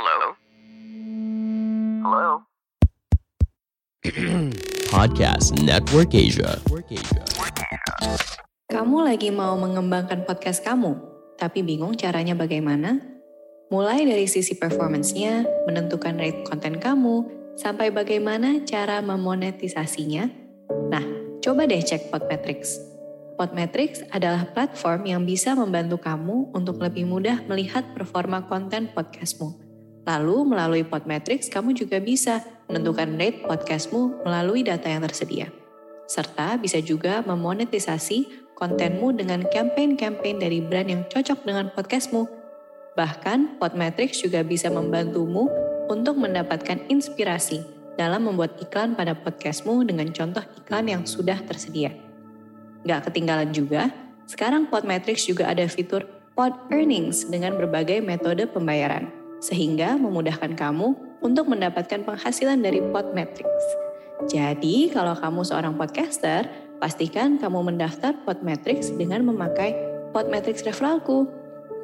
Hello? Hello? Podcast Network Asia. Kamu lagi mau mengembangkan podcast kamu, tapi bingung caranya bagaimana? Mulai dari sisi performance-nya, menentukan rate konten kamu, sampai bagaimana cara memonetisasinya. Nah, coba deh cek Podmetrics. Podmetrics adalah platform yang bisa membantu kamu untuk lebih mudah melihat performa konten podcastmu. Lalu melalui Podmetrics kamu juga bisa menentukan rate podcastmu melalui data yang tersedia. Serta bisa juga memonetisasi kontenmu dengan campaign-campaign dari brand yang cocok dengan podcastmu. Bahkan Podmetrics juga bisa membantumu untuk mendapatkan inspirasi dalam membuat iklan pada podcastmu dengan contoh iklan yang sudah tersedia. Gak ketinggalan juga, sekarang Podmetrics juga ada fitur Pod Earnings dengan berbagai metode pembayaran, sehingga memudahkan kamu untuk mendapatkan penghasilan dari Podmetrics. Jadi, kalau kamu seorang podcaster, pastikan kamu mendaftar Podmetrics dengan memakai Podmetrics referralku.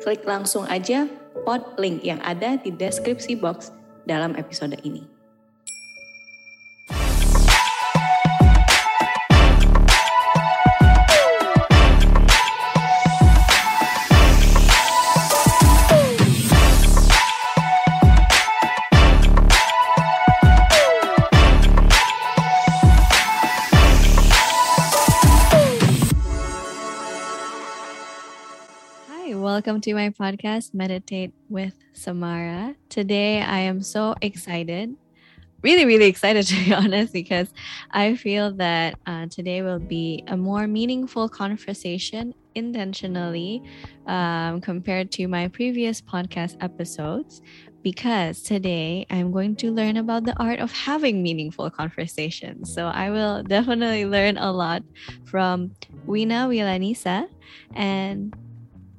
Klik langsung aja pod link yang ada di deskripsi box dalam episode ini. Welcome to my podcast, Meditate with Samara. Today, I am so excited, really, really excited to be honest, because I feel that uh, today will be a more meaningful conversation intentionally um, compared to my previous podcast episodes. Because today I'm going to learn about the art of having meaningful conversations. So I will definitely learn a lot from Wina Wilanisa and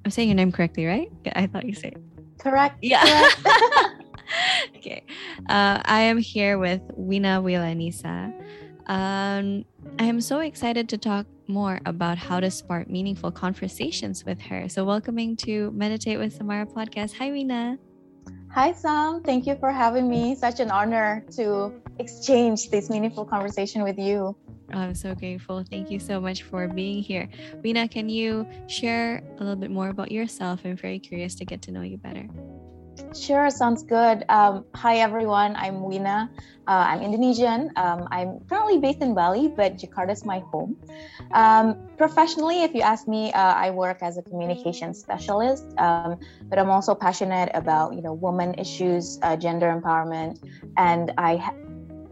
I'm saying your name correctly, right? I thought you said. Correct. Yeah. correct. okay. Uh, I am here with Wina Wilanisa. Um, I am so excited to talk more about how to spark meaningful conversations with her. So, welcoming to Meditate with Samara podcast. Hi, Wina. Hi, Sam. Thank you for having me. Such an honor to exchange this meaningful conversation with you. I'm so grateful. Thank you so much for being here. Wina, can you share a little bit more about yourself? I'm very curious to get to know you better. Sure, sounds good. Um, hi, everyone. I'm Wina. Uh, I'm Indonesian. Um, I'm currently based in Bali, but Jakarta is my home. Um, professionally, if you ask me, uh, I work as a communication specialist, um, but I'm also passionate about you know women issues, uh, gender empowerment, and I ha-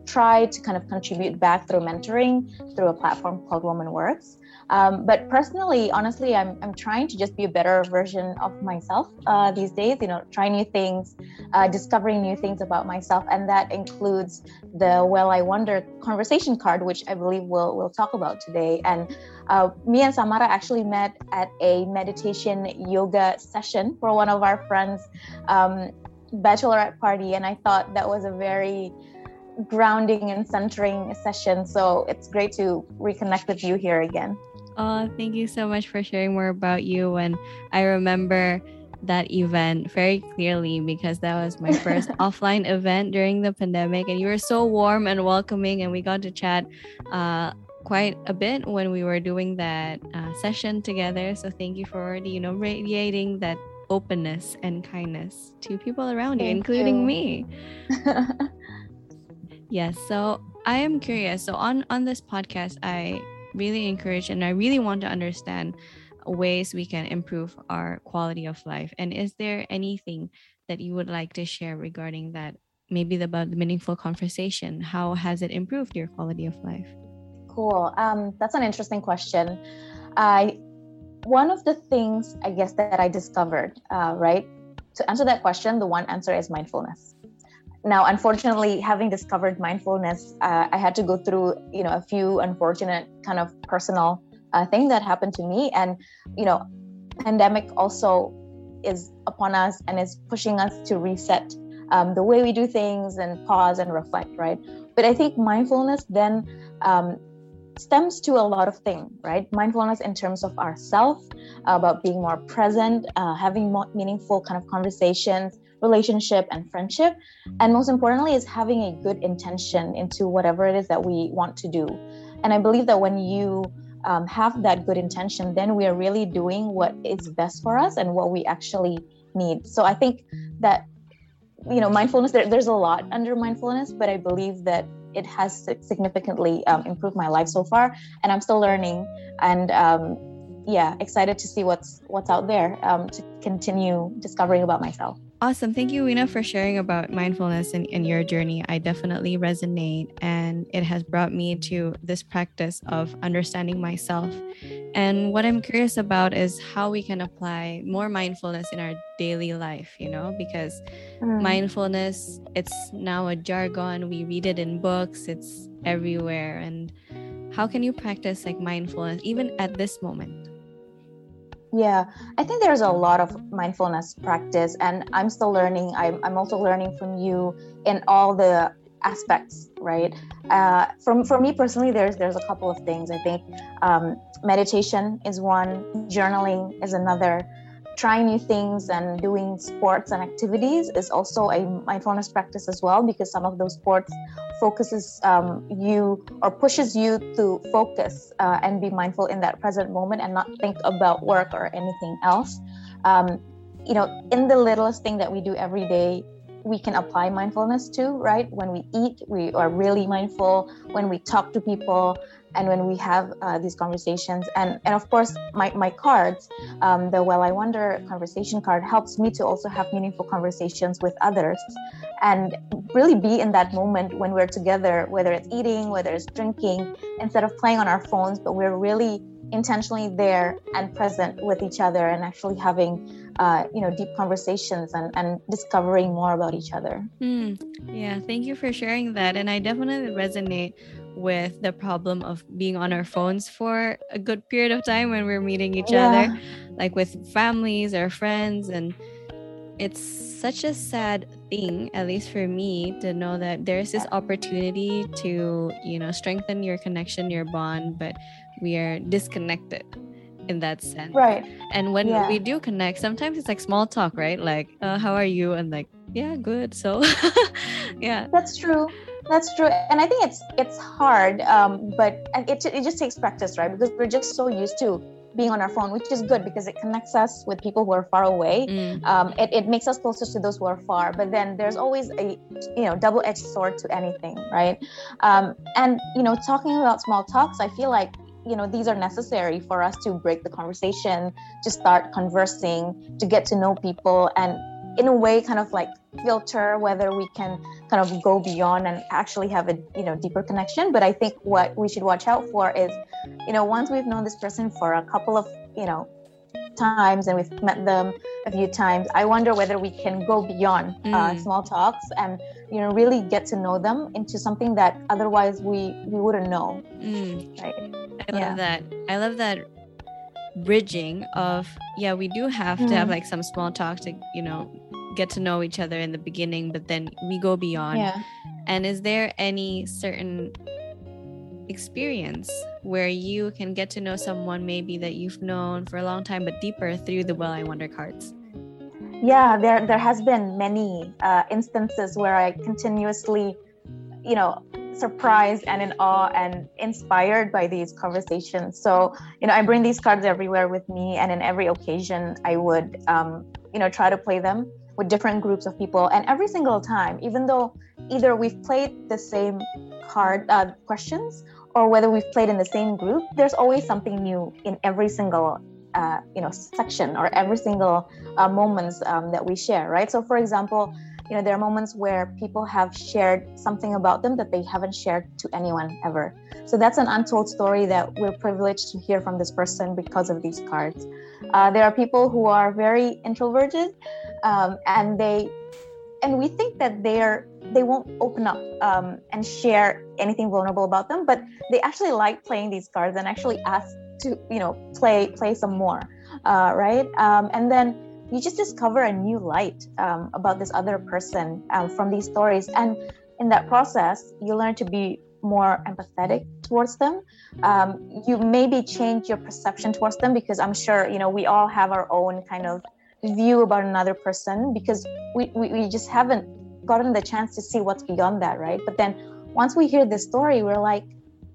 try to kind of contribute back through mentoring through a platform called Woman Works. Um, but personally, honestly, I'm, I'm trying to just be a better version of myself uh, these days, you know, try new things, uh, discovering new things about myself. And that includes the Well I Wonder conversation card, which I believe we'll, we'll talk about today. And uh, me and Samara actually met at a meditation yoga session for one of our friends' um, bachelorette party. And I thought that was a very grounding and centering session. So it's great to reconnect with you here again. Oh, thank you so much for sharing more about you. And I remember that event very clearly because that was my first offline event during the pandemic. And you were so warm and welcoming, and we got to chat uh, quite a bit when we were doing that uh, session together. So thank you for already, you know, radiating that openness and kindness to people around you, including you. me. Yes. So I am curious. So on on this podcast, I really encourage and I really want to understand ways we can improve our quality of life. And is there anything that you would like to share regarding that? Maybe about the meaningful conversation. How has it improved your quality of life? Cool. Um, that's an interesting question. I one of the things I guess that I discovered, uh, right? To answer that question, the one answer is mindfulness. Now, unfortunately, having discovered mindfulness, uh, I had to go through, you know, a few unfortunate kind of personal uh, thing that happened to me, and you know, pandemic also is upon us and is pushing us to reset um, the way we do things and pause and reflect, right? But I think mindfulness then um, stems to a lot of things, right? Mindfulness in terms of ourself, about being more present, uh, having more meaningful kind of conversations, relationship and friendship. And most importantly, is having a good intention into whatever it is that we want to do. And I believe that when you um, have that good intention, then we are really doing what is best for us and what we actually need. So I think that you know mindfulness there, there's a lot under mindfulness but i believe that it has significantly um, improved my life so far and i'm still learning and um, yeah, excited to see what's what's out there um, to continue discovering about myself. Awesome. Thank you, Weena, for sharing about mindfulness and in your journey. I definitely resonate, and it has brought me to this practice of understanding myself. And what I'm curious about is how we can apply more mindfulness in our daily life, you know, because mm. mindfulness, it's now a jargon. We read it in books, it's everywhere. And how can you practice like mindfulness even at this moment? Yeah, I think there's a lot of mindfulness practice, and I'm still learning. I'm, I'm also learning from you in all the aspects, right? Uh, from for me personally, there's there's a couple of things. I think um, meditation is one, journaling is another, trying new things and doing sports and activities is also a mindfulness practice as well because some of those sports focuses um, you or pushes you to focus uh, and be mindful in that present moment and not think about work or anything else. Um, you know in the littlest thing that we do every day we can apply mindfulness to right? When we eat we are really mindful. When we talk to people and when we have uh, these conversations. And and of course my, my cards um, the well i wonder conversation card helps me to also have meaningful conversations with others and really be in that moment when we're together whether it's eating whether it's drinking instead of playing on our phones but we're really intentionally there and present with each other and actually having uh, you know deep conversations and, and discovering more about each other mm, yeah thank you for sharing that and i definitely resonate with the problem of being on our phones for a good period of time when we're meeting each yeah. other, like with families or friends. And it's such a sad thing, at least for me, to know that there's this opportunity to, you know, strengthen your connection, your bond, but we are disconnected in that sense. Right. And when yeah. we do connect, sometimes it's like small talk, right? Like, uh, how are you? And like, yeah, good. So, yeah. That's true. That's true, and I think it's it's hard, um, but it it just takes practice, right? Because we're just so used to being on our phone, which is good because it connects us with people who are far away. Mm. Um, it, it makes us closer to those who are far. But then there's always a you know double-edged sword to anything, right? Um, and you know, talking about small talks, I feel like you know these are necessary for us to break the conversation, to start conversing, to get to know people, and in a way, kind of like filter whether we can kind of go beyond and actually have a you know deeper connection but i think what we should watch out for is you know once we've known this person for a couple of you know times and we've met them a few times i wonder whether we can go beyond uh, mm. uh, small talks and you know really get to know them into something that otherwise we we wouldn't know mm. right i yeah. love that i love that bridging of yeah we do have mm. to have mm. like some small talk to you know get to know each other in the beginning, but then we go beyond. Yeah. And is there any certain experience where you can get to know someone maybe that you've known for a long time but deeper through the Well I Wonder cards? Yeah, there there has been many uh, instances where I continuously, you know, surprised and in awe and inspired by these conversations. So, you know, I bring these cards everywhere with me, and in every occasion, I would, um, you know, try to play them with different groups of people and every single time even though either we've played the same card uh, questions or whether we've played in the same group there's always something new in every single uh, you know section or every single uh, moments um, that we share right so for example you know there are moments where people have shared something about them that they haven't shared to anyone ever. So that's an untold story that we're privileged to hear from this person because of these cards. Uh, there are people who are very introverted um, and they and we think that they're they won't open up um, and share anything vulnerable about them but they actually like playing these cards and actually ask to you know play play some more uh, right? Um, and then you just discover a new light um, about this other person um, from these stories and in that process you learn to be more empathetic towards them um, you maybe change your perception towards them because i'm sure you know we all have our own kind of view about another person because we, we, we just haven't gotten the chance to see what's beyond that, right? But then once we hear this story, we're like,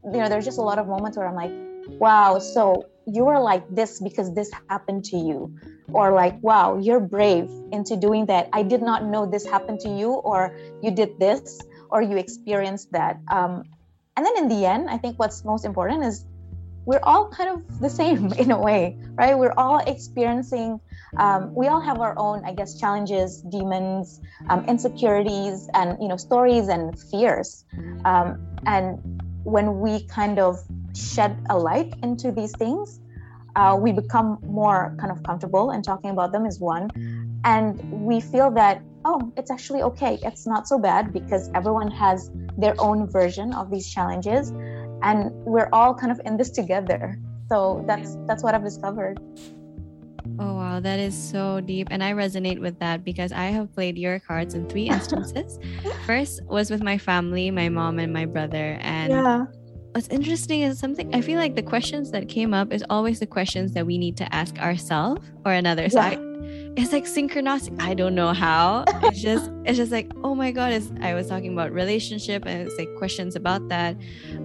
you know, there's just a lot of moments where I'm like, wow, so you are like this because this happened to you. Or like, wow, you're brave into doing that. I did not know this happened to you, or you did this, or you experienced that. Um, and then in the end, I think what's most important is we're all kind of the same in a way, right? We're all experiencing um, we all have our own i guess challenges demons um, insecurities and you know stories and fears um, and when we kind of shed a light into these things uh, we become more kind of comfortable in talking about them is one. And we feel that oh it's actually okay. It's not so bad because everyone has their own version of these challenges and we're all kind of in this together. So that's that's what i've discovered Oh wow, that is so deep. And I resonate with that because I have played your cards in three instances. First was with my family, my mom and my brother. And yeah. what's interesting is something I feel like the questions that came up is always the questions that we need to ask ourselves or another. So yeah. I, it's like synchronicity. I don't know how. It's just it's just like, oh my god, it's, I was talking about relationship and it's like questions about that.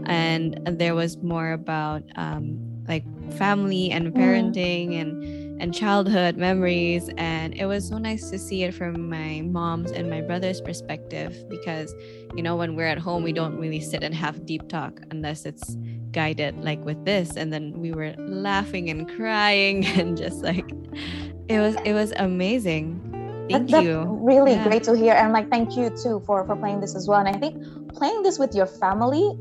And there was more about um like family and mm. parenting mm. and and childhood memories. And it was so nice to see it from my mom's and my brother's perspective because, you know, when we're at home, we don't really sit and have deep talk unless it's guided like with this. And then we were laughing and crying and just like, it was, it was amazing. Thank that, you. really yeah. great to hear. And like, thank you too for, for playing this as well. And I think playing this with your family,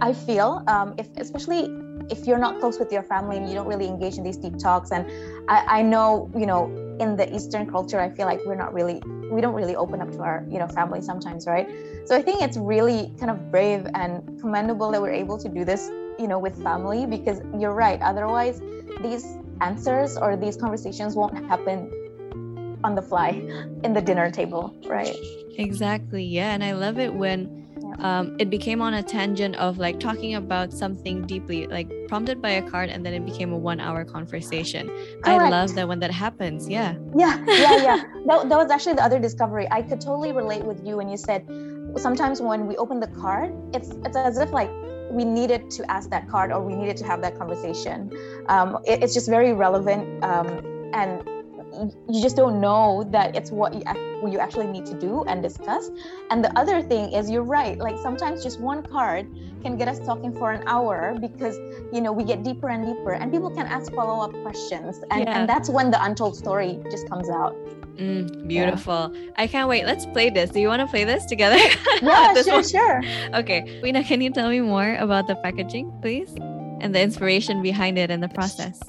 I feel, um, if especially if you're not close with your family and you don't really engage in these deep talks and I, I know you know in the eastern culture i feel like we're not really we don't really open up to our you know family sometimes right? So i think it's really kind of brave and commendable that we're able to do this you know with family because you're right otherwise these answers or these conversations won't happen on the fly in the dinner table right? Exactly yeah and i love it when um, it became on a tangent of like talking about something deeply, like prompted by a card, and then it became a one hour conversation. Correct. I love that when that happens. Yeah. Yeah, yeah, yeah. that, that was actually the other discovery. I could totally relate with you when you said sometimes when we open the card, it's it's as if like we needed to ask that card or we needed to have that conversation. Um, it, it's just very relevant um, and you just don't know that it's what you, what you actually need to do and discuss. And the other thing is, you're right. Like sometimes just one card can get us talking for an hour because you know we get deeper and deeper, and people can ask follow up questions, and, yeah. and that's when the untold story just comes out. Mm, beautiful. Yeah. I can't wait. Let's play this. Do you want to play this together? Yeah, this sure, one? sure. Okay. Weena, can you tell me more about the packaging, please? And the inspiration behind it and the process?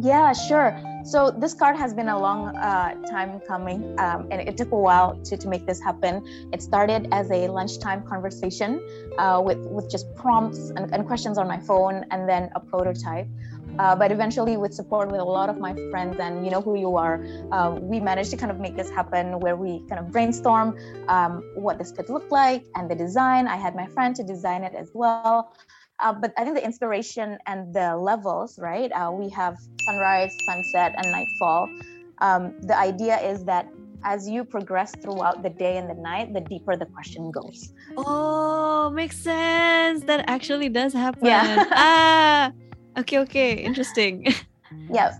Yeah, sure. So this card has been a long uh, time coming, um, and it took a while to, to make this happen. It started as a lunchtime conversation uh, with with just prompts and, and, questions on my phone, and then a prototype. Uh, but eventually, with support with a lot of my friends and you know who you are, uh, we managed to kind of make this happen. Where we kind of brainstorm um, what this could look like and the design. I had my friend to design it as well. Uh, but I think the inspiration and the levels, right? Uh, we have sunrise, sunset, and nightfall. Um, the idea is that as you progress throughout the day and the night, the deeper the question goes. Oh, makes sense. That actually does happen. Yeah. ah, okay, okay. Interesting. yeah.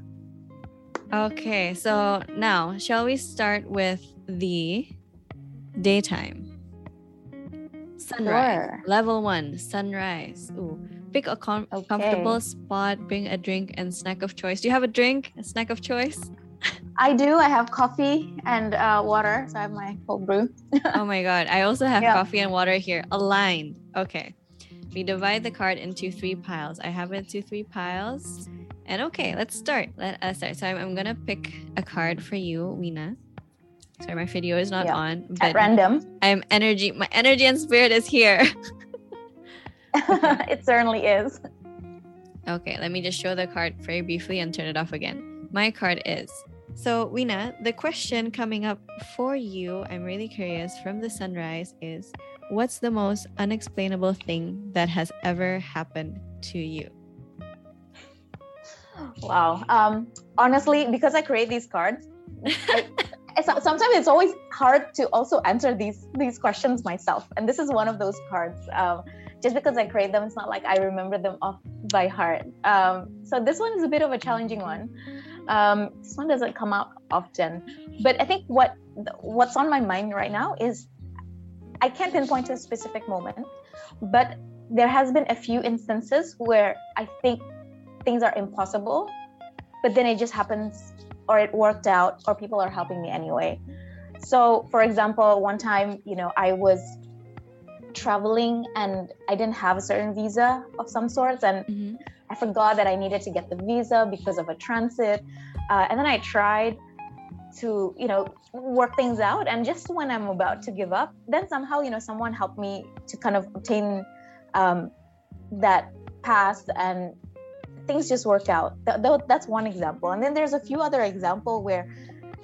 Okay, so now shall we start with the daytime? Sunrise. Sure. Level one, sunrise. Ooh. Pick a com- okay. comfortable spot, bring a drink and snack of choice. Do you have a drink, a snack of choice? I do. I have coffee and uh, water. So I have my cold brew. oh my God. I also have coffee and water here aligned. Okay. We divide the card into three piles. I have it into three piles. And okay, let's start. Let us start. So I'm, I'm going to pick a card for you, Weena. Sorry, my video is not yeah. on. But At random. I'm energy. My energy and spirit is here. it certainly is. Okay, let me just show the card very briefly and turn it off again. My card is. So, Weena, the question coming up for you, I'm really curious from the sunrise is what's the most unexplainable thing that has ever happened to you? Wow. Um, honestly, because I create these cards, I, sometimes it's always hard to also answer these these questions myself, and this is one of those cards. Um, just because I create them, it's not like I remember them off by heart. Um, so this one is a bit of a challenging one. Um, this one doesn't come out often, but I think what what's on my mind right now is I can't pinpoint a specific moment, but there has been a few instances where I think things are impossible, but then it just happens or it worked out or people are helping me anyway. So, for example, one time, you know, I was traveling and I didn't have a certain visa of some sorts, and mm-hmm. I forgot that I needed to get the visa because of a transit. Uh, and then I tried to, you know, work things out. And just when I'm about to give up, then somehow, you know, someone helped me to kind of obtain um, that pass and things just work out. that's one example. And then there's a few other example where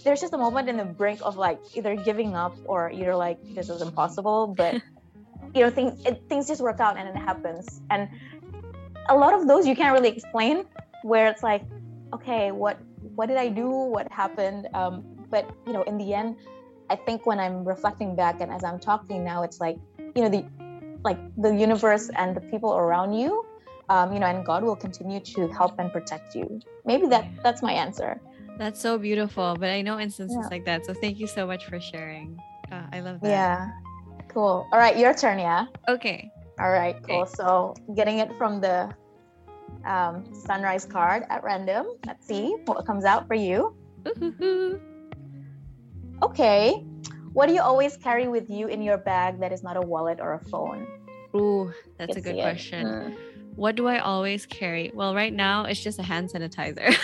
there's just a moment in the brink of like either giving up or you're like this is impossible, but you know things it, things just work out and it happens. And a lot of those you can't really explain. Where it's like, okay, what what did I do? What happened? Um, but you know, in the end, I think when I'm reflecting back and as I'm talking now, it's like you know the like the universe and the people around you um, you know, and God will continue to help and protect you. Maybe that that's my answer. That's so beautiful. But I know instances yeah. like that. So thank you so much for sharing. Uh, I love that. Yeah. Cool. All right, your turn. Yeah. Okay. All right. Cool. Okay. So getting it from the um, sunrise card at random. Let's see what comes out for you. okay. What do you always carry with you in your bag that is not a wallet or a phone? Ooh, that's a good question. Mm what do I always carry? Well, right now it's just a hand sanitizer.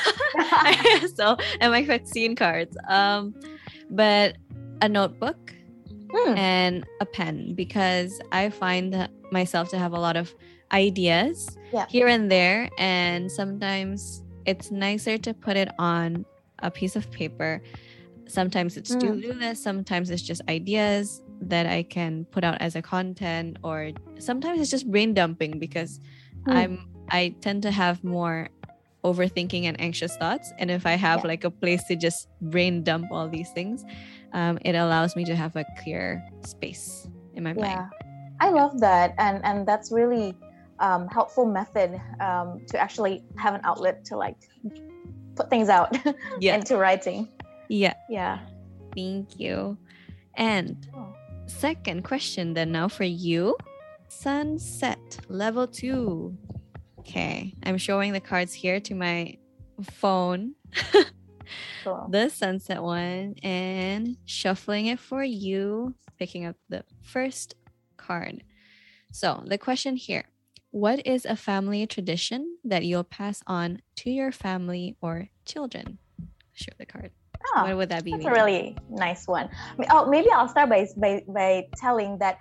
so and my vaccine cards. Um, but a notebook hmm. and a pen because I find myself to have a lot of ideas yeah. here and there, and sometimes it's nicer to put it on a piece of paper. Sometimes it's mm. to-do list, sometimes it's just ideas that I can put out as a content, or sometimes it's just brain dumping because mm. i'm i tend to have more overthinking and anxious thoughts and if i have yeah. like a place to just brain dump all these things um, it allows me to have a clear space in my yeah. mind i love that and and that's really um, helpful method um, to actually have an outlet to like put things out yeah. into writing yeah yeah thank you and oh. second question then now for you Sunset level two. Okay, I'm showing the cards here to my phone. cool. The sunset one and shuffling it for you, picking up the first card. So, the question here What is a family tradition that you'll pass on to your family or children? Show the card. Oh, what would that be? That's a really nice one. Oh, maybe I'll start by, by, by telling that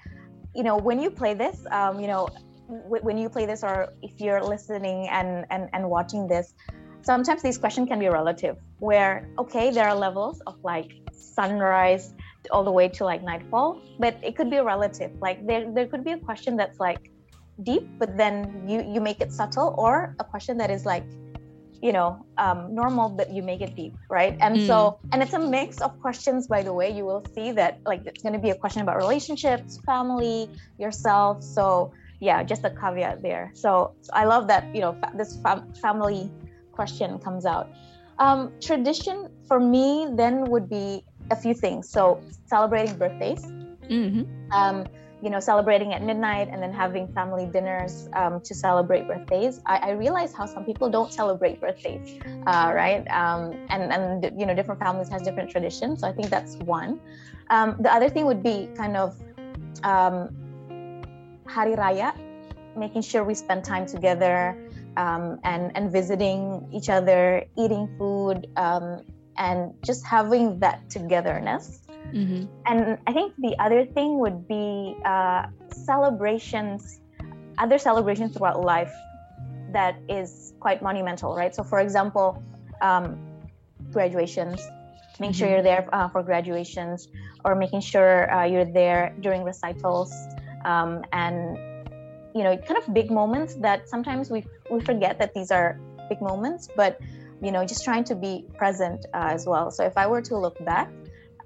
you know when you play this um, you know w- when you play this or if you're listening and, and and watching this sometimes these questions can be relative where okay there are levels of like sunrise all the way to like nightfall but it could be relative. Like there, there could be a question that's like deep but then you you make it subtle or a question that is like you know um, normal but you make it deep right? And mm. so and it's a mix of questions by the way. You will see that like it's going to be a question about relationships family yourself. So yeah just a caveat there. So, so i love that you know fa- this fam- family question comes out. Um, tradition for me then would be a few things. So celebrating birthdays. Mm-hmm. um, you know celebrating at midnight and then having family dinners um, to celebrate birthdays. I, I realize how some people don't celebrate birthdays uh, right? Um, and and you know different families has different traditions so i think that's one. Um, the other thing would be kind of um, hari raya making sure we spend time together um, and and visiting each other eating food um, and just having that togetherness Mm-hmm. And I think the other thing would be uh, celebrations, other celebrations throughout life that is quite monumental, right? So, for example, um, graduations, making mm-hmm. sure you're there uh, for graduations, or making sure uh, you're there during recitals, um, and you know, kind of big moments that sometimes we we forget that these are big moments, but you know, just trying to be present uh, as well. So if I were to look back,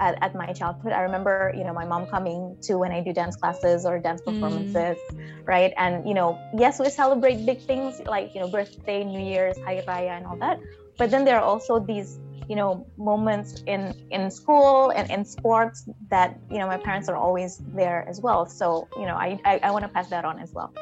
at, at, my childhood. I remember, you know, my mom coming to when I do dance classes or dance mm. performances, mm. right? And you know, yes, we celebrate big things like you know, birthday, New Year's, Hari Raya, and all that. But then there are also these, you know, moments in in school and in sports that you know my parents are always there as well. So you know, I I, I want to pass that on as well.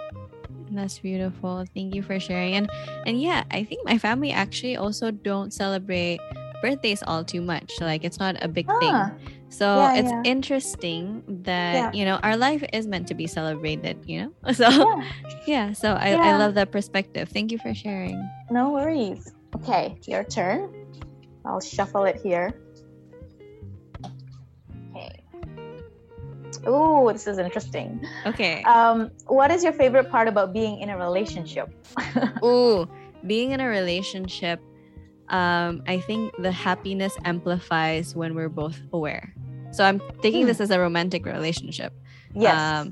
That's beautiful. Thank you for sharing. And and yeah, I think my family actually also don't celebrate birthdays all too much. Like it's not a big ah, thing. So yeah, it's yeah. interesting that yeah. you know our life is meant to be celebrated. You know, so yeah. so I, I love that perspective. Thank you for sharing. No worries. Okay, your turn. I'll shuffle it here. Okay. Oh, this is interesting. Okay. Um, what is your favorite part about being in a relationship? Ooh, being in a relationship um, I think the happiness amplifies when we're both aware. So I'm taking this hmm. as a romantic relationship. Yes. Um,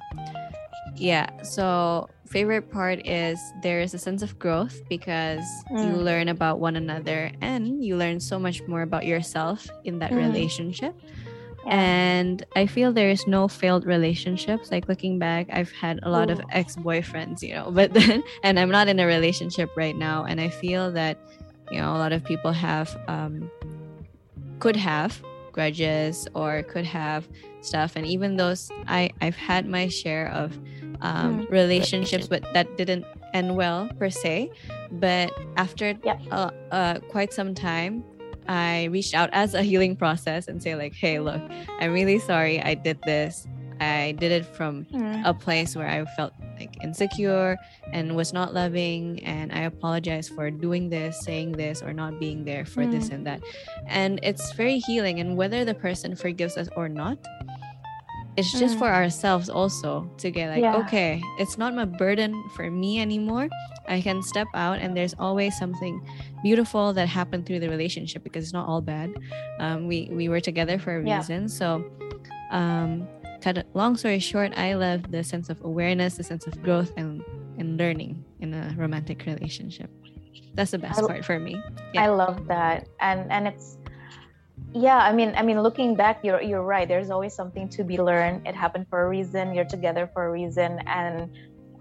yeah. So favorite part is there is a sense of growth because mm. you hmm. learn about one another and you learn so much more about yourself in that mm. relationship. Yeah. And I feel there is no failed relationships. Like looking back, I've had a lot Ooh. of ex boyfriends, you know, but then, and I'm not in a relationship right now. And I feel that you know a lot of people have um, could have grudges or could have stuff and even those i i've had my share of um, mm. relationships but that didn't end well per se but after yep. uh, uh, quite some time i reached out as a healing process and say like hey look i'm really sorry i did this I did it from mm. a place where I felt like insecure and was not loving. And I apologize for doing this, saying this, or not being there for mm. this and that. And it's very healing. And whether the person forgives us or not, it's just mm. for ourselves also to get like, yeah. okay, it's not my burden for me anymore. I can step out, and there's always something beautiful that happened through the relationship because it's not all bad. Um, we we were together for a reason, yeah. so um, cut long story short, I love the sense of awareness, the sense of growth and and learning in a romantic relationship. That's the best I, part for me. Yeah. I love that. And and it's yeah, I mean I mean looking back you're you're right. There's always something to be learned. It happened for a reason. You're together for a reason and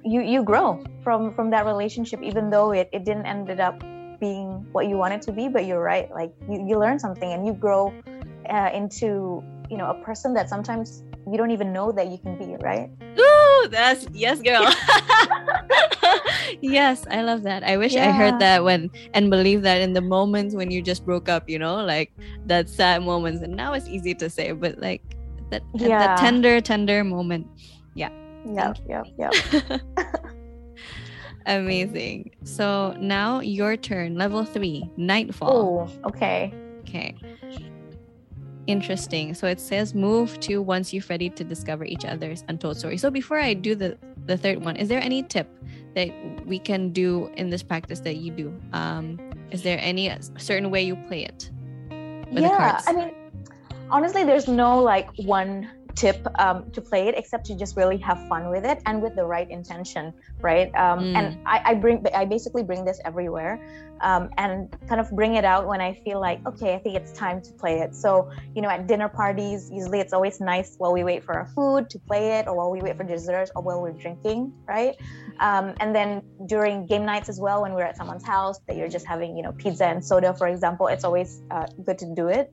you you grow from from that relationship even though it, it didn't ended up being what you wanted to be but you're right like you, you learn something and you grow uh, into you know a person that sometimes you don't even know that you can be right? Ooh, that's yes girl. Yes i love that. I wish yeah. i heard that when and believe that in the moments when you just broke up you know like that sad moments and now it's easy to say but like that yeah. that tender tender moment. Yeah. Yeah, yeah, yep. Amazing. So now your turn. Level three nightfall. Oh okay. Okay interesting. So it says move to once you're ready to discover each other's untold story. So before I do the the third one, is there any tip that we can do in this practice that you do? Um, is there any certain way you play it? yeah, I mean, honestly, there's no like one tip um, to play it except to just really have fun with it and with the right intention right? Um, mm. and I, I, bring i basically bring this everywhere um, and kind of bring it out when i feel like okay i think it's time to play it. So you know at dinner parties usually it's always nice while we wait for our food to play it or while we wait for dessert or while we're drinking right? Um, and then during game nights as well when we're at someone's house that you're just having you know pizza and soda for example it's always uh, good to do it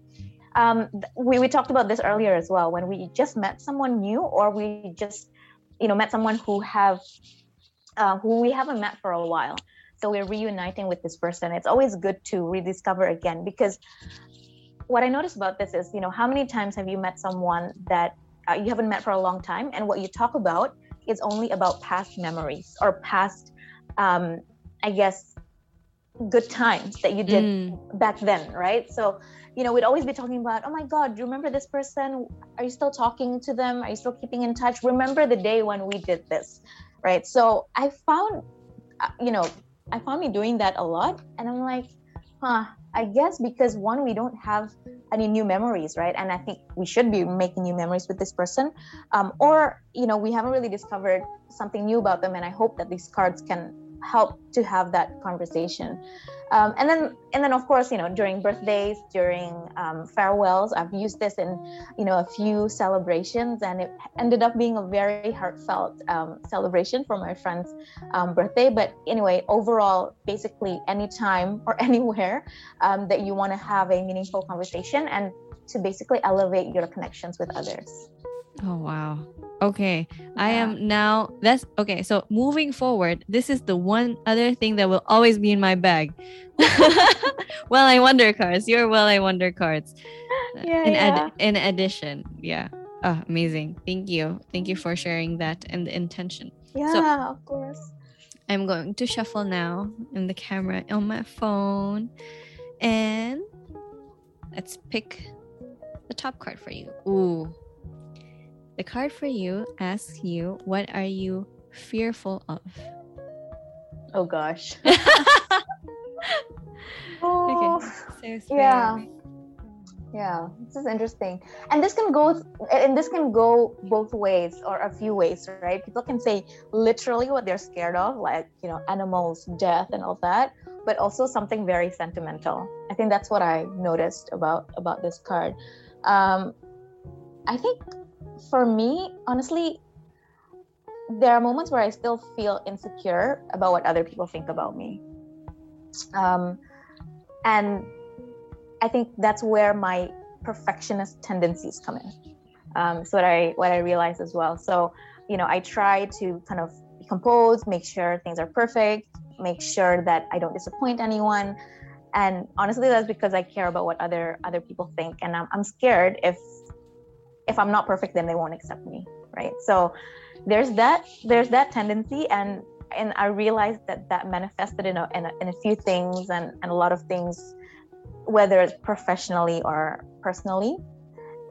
um, we, we talked about this earlier as well. When we just met someone new or we just you know met someone who have uh, who we haven't met for a while. So we're reuniting with this person. It's always good to rediscover again because what i noticed about this is you know how many times have you met someone that uh, you haven't met for a long time and what you talk about is only about past memories or past um, i guess good times that you did mm. back then right so you know, we'd always be talking about, oh my God, do you remember this person? Are you still talking to them? Are you still keeping in touch? Remember the day when we did this, right? So I found, uh, you know, I found me doing that a lot. And I'm like, huh, I guess because one, we don't have any new memories, right? And I think we should be making new memories with this person. Um, or, you know, we haven't really discovered something new about them. And I hope that these cards can help to have that conversation. Um, and then and then of course you know during birthdays during um, farewells i've used this in you know a few celebrations and it ended up being a very heartfelt um, celebration for my friend's um, birthday. But anyway overall basically anytime or anywhere um, that you want to have a meaningful conversation and to basically elevate your connections with others Oh wow. Okay. I am now that's okay. So moving forward, this is the one other thing that will always be in my bag. well, I wonder cards. Your well, I wonder cards. Yeah. In yeah. in addition, yeah. Oh, amazing. Thank you. Thank you for sharing that and the intention. yeah, of course. I'm going to shuffle now in the camera on my phone. And let's pick the top card for you. Ooh. The card for you asks you, what are you fearful of? Oh gosh. Oh. Oh, So Yeah. yeah, this is interesting. And this can go and this can go both ways or a few ways, right? People can say literally what they're scared of, like, you know, animals, death and all that, but also something very sentimental. I think that's what I noticed about about this card. Um I think for me, honestly, there are moments where I still feel insecure about what other people think about me. Um, and I think that's where my perfectionist tendencies come in. Um, so what I what I realize as well. So you know, I try to kind of be composed, make sure things are perfect, make sure that I don't disappoint anyone. And honestly, that's because I care about what other other people think, and I'm, I'm scared if if I'm not perfect, then they won't accept me, right? So there's that there's that tendency, and and I realized that that manifested in a, in a, in a few things and, and a lot of things, whether it's professionally or personally.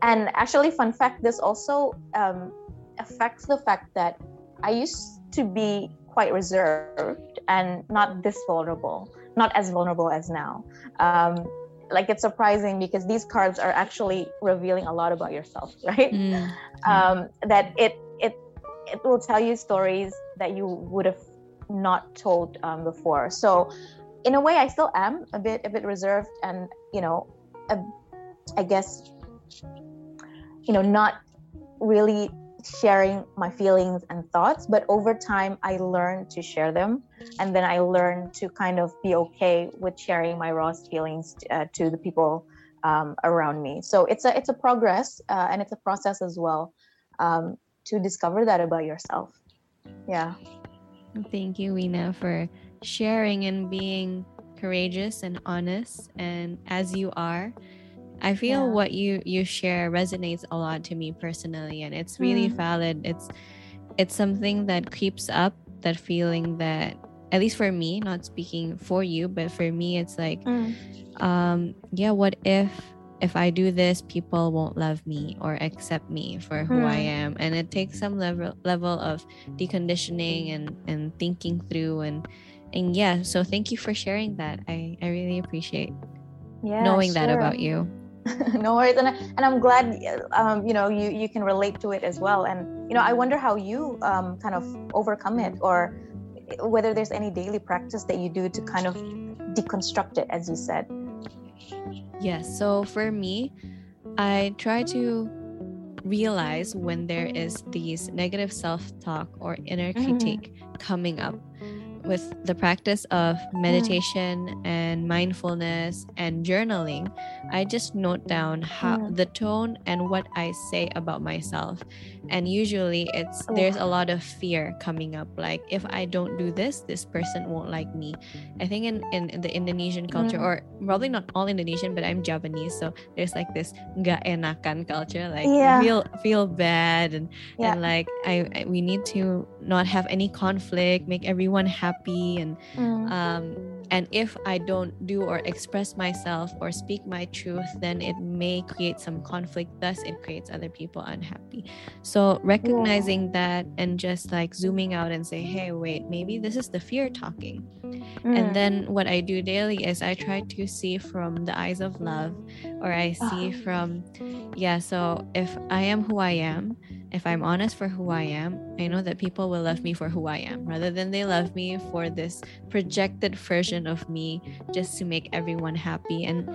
And actually, fun fact, this also um, affects the fact that I used to be quite reserved and not this vulnerable, not as vulnerable as now. Um, like it's surprising because these cards are actually revealing a lot about yourself, right? Mm. um, that it it it will tell you stories that you would have not told um, before. So, in a way, I still am a bit a bit reserved, and you know, a, I guess, you know, not really sharing my feelings and thoughts. But over time, I learned to share them, and then I learned to kind of be okay with sharing my raw feelings uh, to the people um, around me. So it's a it's a progress uh, and it's a process as well um, to discover that about yourself. Yeah. Thank you, Weena, for sharing and being courageous and honest and as you are. I feel Yeah. what you you share resonates a lot to me personally and it's really Mm. valid. It's it's something that creeps up that feeling that at least for me, not speaking for you, but for me it's like um yeah what if if i do this people won't love me or accept me for who i Hmm. am and it takes some level level of deconditioning and and thinking through and and yeah so thank you for sharing that i i really appreciate Yeah. knowing that about you no worries, and I, and I'm glad um, you know you you can relate to it as well. And you know, I wonder how you um, kind of overcome it, or whether there's any daily practice that you do to kind of deconstruct it, as you said. Yes. So for me, I try to realize when there is these negative self-talk or inner Mhm. critique coming up with the practice of meditation and mindfulness and journaling i just note down how Mm. the tone and what i say about myself and usually it's there's a lot of fear coming up like if i don't do this this person won't like me i think in in, in the indonesian culture Mm. or probably not all indonesian but i'm japanese so there's like this gak enakan culture like Yeah. feel feel bad and Yeah. and like I, I we need to not have any conflict make everyone happy and Mm. um and if i don't do or express myself or speak my truth then it may create some conflict thus it creates other people unhappy So recognizing that and just like zooming out and say, hey, wait, maybe this is the fear talking. Mm. And then what I do daily is I try to see from the eyes of love, or I see Oh. from, yeah, so if I am who I am, if I'm honest for who I am, I know that people will love me for who I am rather than they love me for this projected version of me just to make everyone happy. And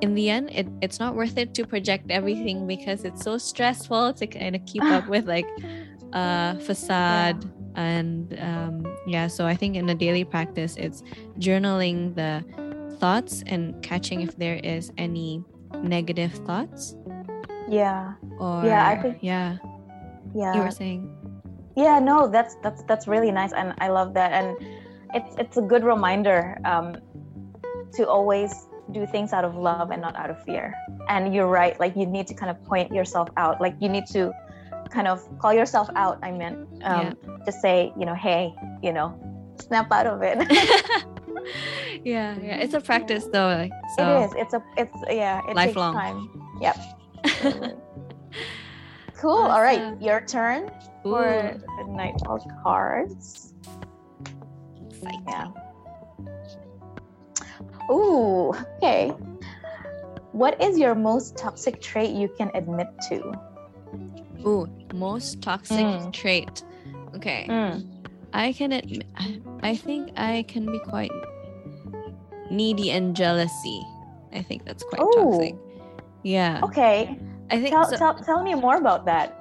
in the end, it, it's not worth it to project everything because it's so stressful to kind of keep up with like uh facade and um yeah so i think in a daily practice it's journaling the thoughts and catching if there is any negative thoughts. Yeah. Or Yeah, I think- yeah. Yeah. You were saying? Yeah no that's that's that's really nice and i love that and it's it's a good reminder um to always do things out of love and not out of fear. And you're right like you need to kind of point yourself out. Like you need to kind of call yourself out i meant um just say you know hey you know snap out of it. Yeah yeah. It's a practice though like, so it is. It's a it's yeah it Lifelong. takes time. Yep. Cool. All right your turn for Ooh, the nightfall cards. Exciting. Yeah. Ooh, okay. What is your most toxic trait you can admit to? Ooh, most toxic Mm. trait okay I can admit, I think I can be quite needy and jealousy. I think that's quite Ooh. toxic. Yeah. Okay, I think tell, so, tell, tell me more about that.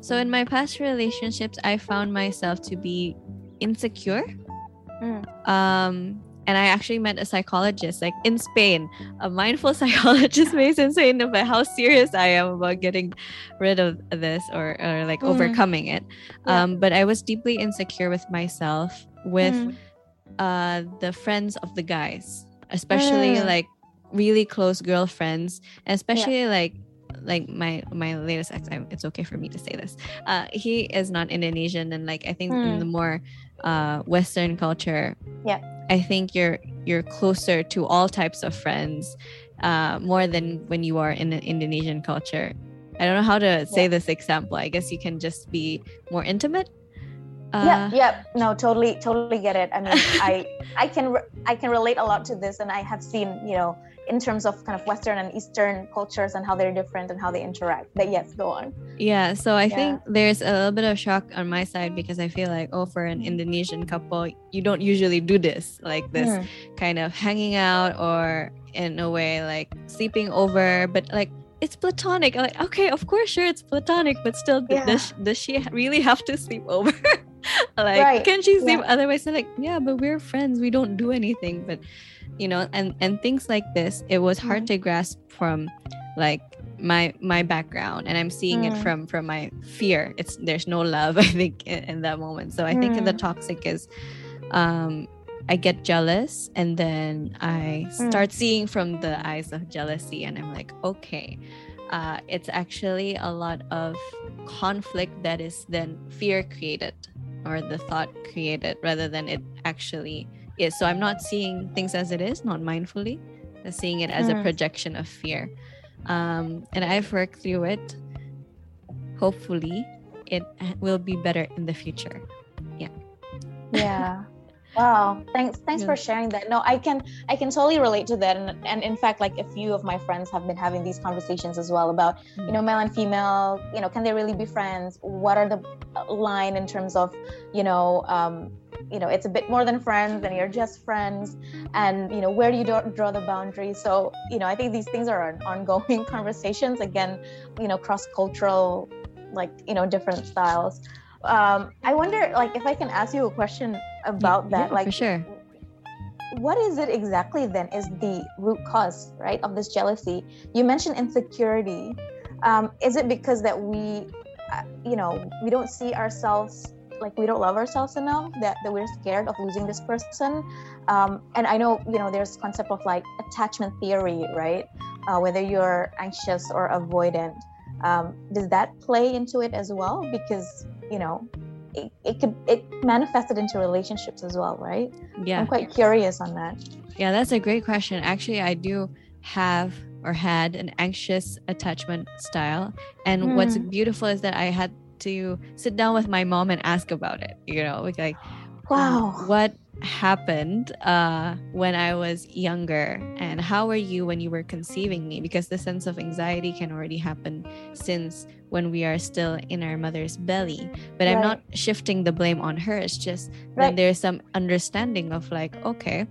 so in my past relationships I found myself to be insecure. Mm. Um and I actually met a psychologist like in Spain, a mindful psychologist based in Spain about how serious I am about getting rid of this or, or like Mm. overcoming it. Yeah. Um, but I was deeply insecure with myself with Mm. uh the friends of the guys especially Mm. like really close girlfriends especially like like my my latest ex I, it's okay for me to say this uh he is not indonesian and like i think Mm. the more uh western culture Yeah. i think you're you're closer to all types of friends uh more than when you are in an indonesian culture i don't know how to say Yeah. this example i guess you can just be more intimate uh, yeah, yeah, no, totally, totally get it. I mean, I, I can, re- I can relate a lot to this, and I have seen, you know, in terms of kind of Western and Eastern cultures and how they're different and how they interact. But yes, go on. Yeah, so I Yeah. think there's a little bit of shock on my side because I feel like, oh, for an Indonesian couple, you don't usually do this, like this Mm. kind of hanging out or in a way like sleeping over, but like it's platonic. Like, okay, of course, sure, it's platonic, but still, Yeah. does, does she really have to sleep over? like, Right, can she sleep? yeah. Otherwise, they're like, yeah, but we're friends. We don't do anything. But, you know, and and things like this, it was hard Mm. to grasp from like my my background and i'm seeing it Mm. from from my fear it's there's no love i think in, in that moment so i think the Mm. toxic is um i get jealous and then i Mm. start seeing from the eyes of jealousy and i'm like okay uh it's actually a lot of conflict that is then fear created or the thought created rather than it actually is so i'm not seeing things as it is not mindfully uh, seeing it as a Mm. projection of fear um, and I've worked through it. Hopefully, it will be better in the future. Yeah. Yeah wow. Thanks thanks Yeah. for sharing that. No i can i can totally relate to that. And, and in fact like a few of my friends have been having these conversations as well about you know male and female you know can they really be friends? What are the uh, line in terms of you know um you know it's a bit more than friends and you're just friends and you know where do you draw, draw the boundary? So you know i think these things are on- ongoing conversations again you know cross cultural like you know different styles. Um i wonder like if i can ask you a question about that yeah, like for sure. what is it exactly then is the root cause right of this jealousy? You mentioned insecurity. Um, is it because that we uh, you know we don't see ourselves like we don't love ourselves enough that, that we're scared of losing this person? Um, and i know you know there's concept of like attachment theory right uh, whether you're anxious or avoidant. Um, does that play into it as well? Because you know it, it could it manifested into relationships as well right Yeah, i'm quite curious on that yeah, that's a great question. Actually, I do have or had an anxious attachment style. And what's Hmm. beautiful is that I had to sit down with my mom and ask about it. You know, like, like Wow. what happened uh, when I was younger, and how were you when you were conceiving me? Because the sense of anxiety can already happen since when we are still in our mother's belly. But I'm not shifting the blame on her. It's just Right. that there's some understanding of like, okay,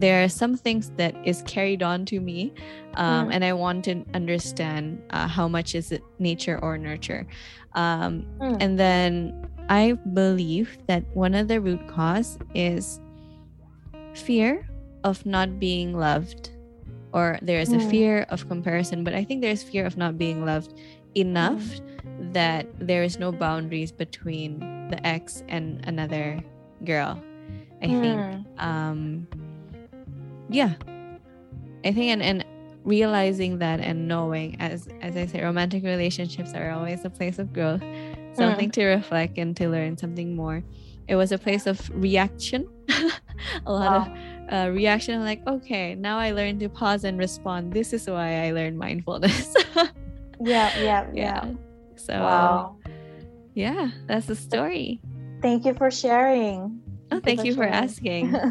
there are some things that is carried on to me, um, Mm. and I want to understand uh, how much is it nature or nurture. Um, Mm. and then I believe that one of the root cause is fear of not being loved, or there's a Mm. fear of comparison. But I think there's fear of not being loved enough that there is no boundaries between the ex and another girl. I think Mm. um yeah i think and, and realizing that and knowing as as i say romantic relationships are always a place of growth something to reflect and to learn something more it was a place of reaction a lot Wow. of uh, reaction like okay now i learned to pause and respond this is why i learned mindfulness Yeah, yeah, yeah. yeah so Wow. yeah that's the story Thank you for sharing. oh thank you for sharing. asking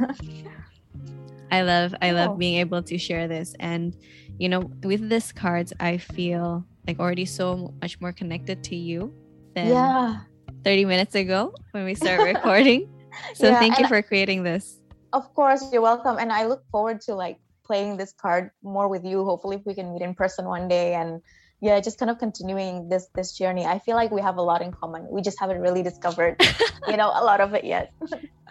I love I love Oh. being able to share this and you know with this cards I feel like already so much more connected to you than yeah. 30 minutes ago when we start recording. So Yeah, thank you for creating this. Of course, you're welcome. And I look forward to like playing this card more with you. Hopefully, if we can meet in person one day and yeah, just kind of continuing this this journey. I feel like we have a lot in common. We just haven't really discovered, you know, a lot of it yet.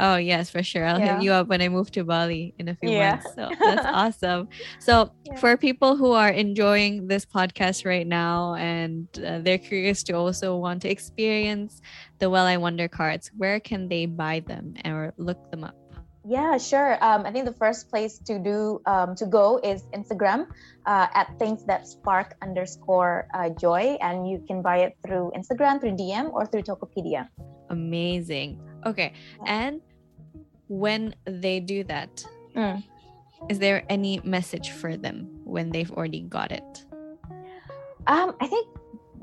Oh yes, for sure. I'll Yeah. hit you up when I move to Bali in a few Yeah. months. So that's awesome. So Yeah. for people who are enjoying this podcast right now and uh, they're curious to also want to experience the Well I Wonder cards, where can they buy them or look them up? Yeah, sure. Um, I think the first place to do um, to go is Instagram uh, at things that spark underscore uh, joy, and you can buy it through Instagram, through DM, or through Tokopedia. Amazing. Okay. And when they do that, Mm. is there any message for them when they've already got it? Um, I think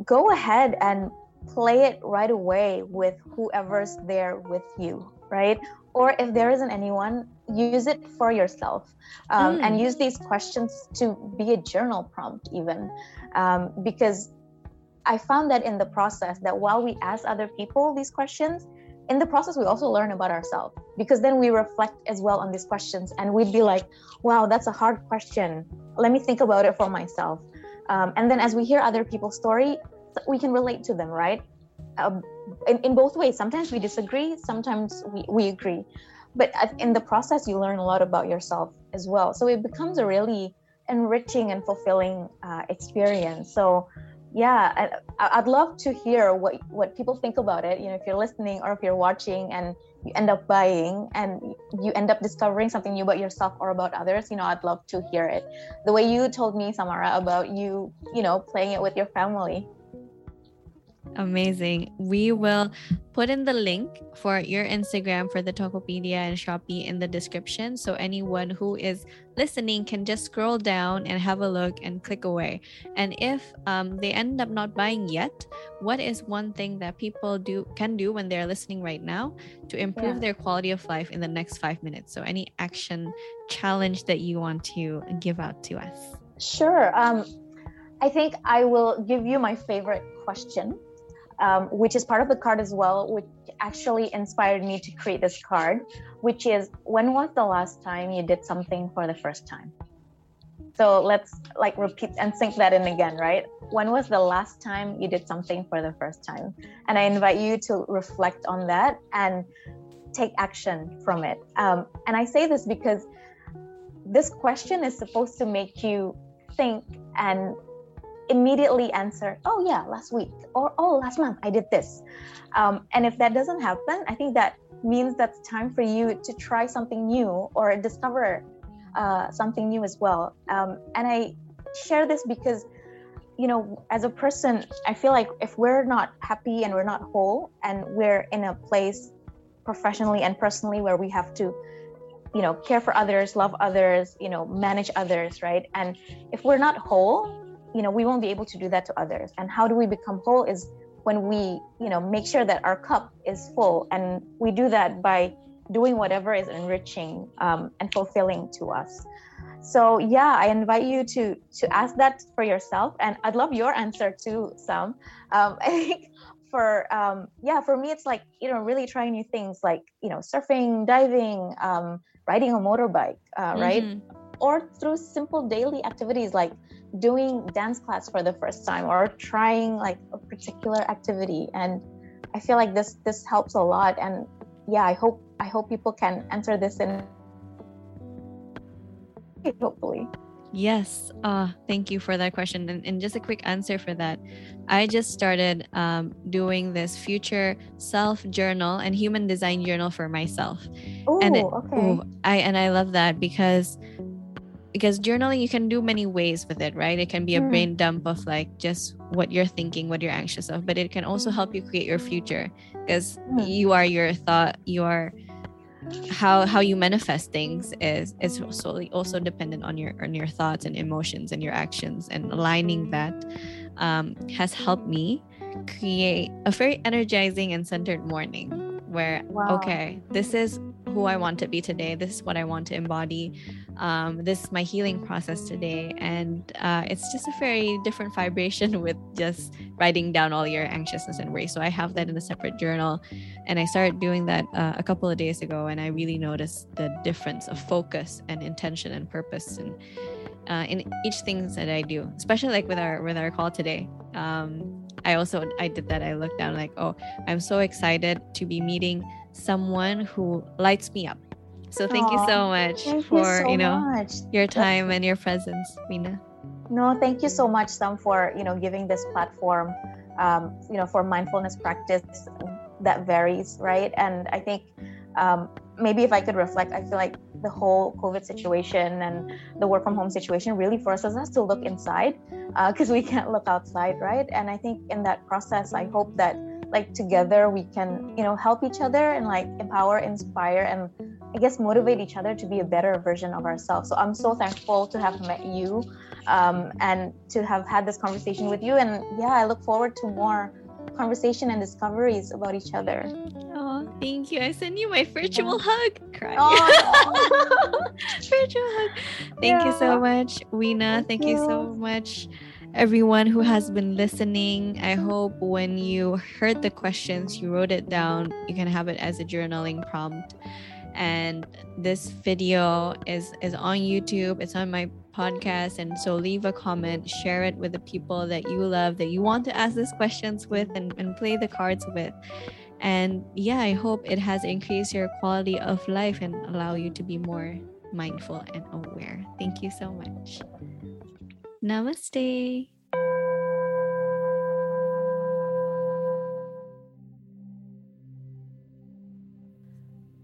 go ahead and play it right away with whoever's there with you, right? Or if there isn't anyone, use it for yourself um, Mm. and use these questions to be a journal prompt, even. Um, because I found that in the process, that while we ask other people these questions, in the process, we also learn about ourselves because then we reflect as well on these questions and we'd be like, wow, that's a hard question. Let me think about it for myself. Um, and then as we hear other people's story, we can relate to them, right? Um, in, in both ways. Sometimes we disagree, sometimes we, we agree. But in the process, you learn a lot about yourself as well. So it becomes a really enriching and fulfilling uh, experience. So yeah, I, I'd love to hear what what people think about it. You know, if you're listening or if you're watching and you end up buying and you end up discovering something new about yourself or about others, you know, I'd love to hear it. The way you told me, Samara, about you, you know, playing it with your family. Amazing. We will put in the link for your Instagram for the Tokopedia and Shopee in the description. So anyone who is listening can just scroll down and have a look and click away. And if um, they end up not buying yet, what is one thing that people do can do when they're listening right now to improve Yeah. their quality of life in the next five minutes? So any action challenge that you want to give out to us? Sure. Um, I think I will give you my favorite question, um, which is part of the card as well, which actually inspired me to create this card, which is when was the last time you did something for the first time? So let's like repeat and sink that in again, right? When was the last time you did something for the first time? And I invite you to reflect on that and take action from it. Um, and I say this because this question is supposed to make you think and immediately answer, oh, yeah, last week, or oh, last month I did this. Um, and if that doesn't happen, I think that means that's time for you to try something new or discover uh, something new as well. Um, and I share this because, you know, as a person, I feel like if we're not happy and we're not whole and we're in a place professionally and personally where we have to you know care for others love others you know manage others right and if we're not whole you know we won't be able to do that to others. And how do we become whole is when we you know make sure that our cup is full. And we do that by doing whatever is enriching um, and fulfilling to us. So yeah i invite you to to ask that for yourself. And i'd love your answer too sam. Um, i think for um, yeah for me it's like you know really trying new things like you know surfing diving um, riding a motorbike uh, right? Mm-hmm. Or through simple daily activities like doing dance class for the first time or trying like a particular activity and i feel like this this helps a lot and yeah i hope i hope people can enter this in hopefully Yes. Uh, thank you for that question. And, and, just a quick answer for that. I just started um, doing this future self journal and human design journal for myself. Ooh, and it, okay. Ooh, I and I love that because because journaling you can do many ways with it right it can be a mm. brain dump of like just what you're thinking what you're anxious of but it can also help you create your future because mm. you are your thought you are how how you manifest things is is solely also dependent on your on your thoughts and emotions and your actions and aligning that um, has helped me create a very energizing and centered morning where wow. okay this is who i want to be today this is what i want to embody um, this is my healing process today. And uh, it's just a very different vibration with just writing down all your anxiousness and worry so i have that in a separate journal. And i started doing that uh, a couple of days ago. And i really noticed the difference of focus and intention and purpose and uh, in each things that i do especially like with our with our call today. Um, i also i did that. I looked down like oh i'm so excited to be meeting someone who lights me up so thank Aww, you so much for you, so you know much. your time That's... and your presence, Mina. No, thank you so much, Sam, for you know giving this platform, um, you know, for mindfulness practice that varies, right? And I think um, maybe if I could reflect, I feel like the whole COVID situation and the work from home situation really forces us to look inside because uh, we can't look outside, right? And I think in that process, I hope that like together we can you know help each other and like empower inspire and i guess motivate each other to be a better version of ourselves so i'm so thankful to have met you um, and to have had this conversation with you and yeah i look forward to more conversation and discoveries about each other oh thank you i send you my virtual yeah. hug cry oh. virtual hug thank yeah. you so much weena thank, thank you. you so much everyone who has been listening. I hope when you heard the questions, you wrote it down. You can have it as a journaling prompt. And this video is is on YouTube. It's on my podcast. And so leave a comment, share it with the people that you love, that you want to ask these questions with and, and play the cards with. And yeah, I hope it has increased your quality of life and allow you to be more mindful and aware. Thank you so much. Namaste.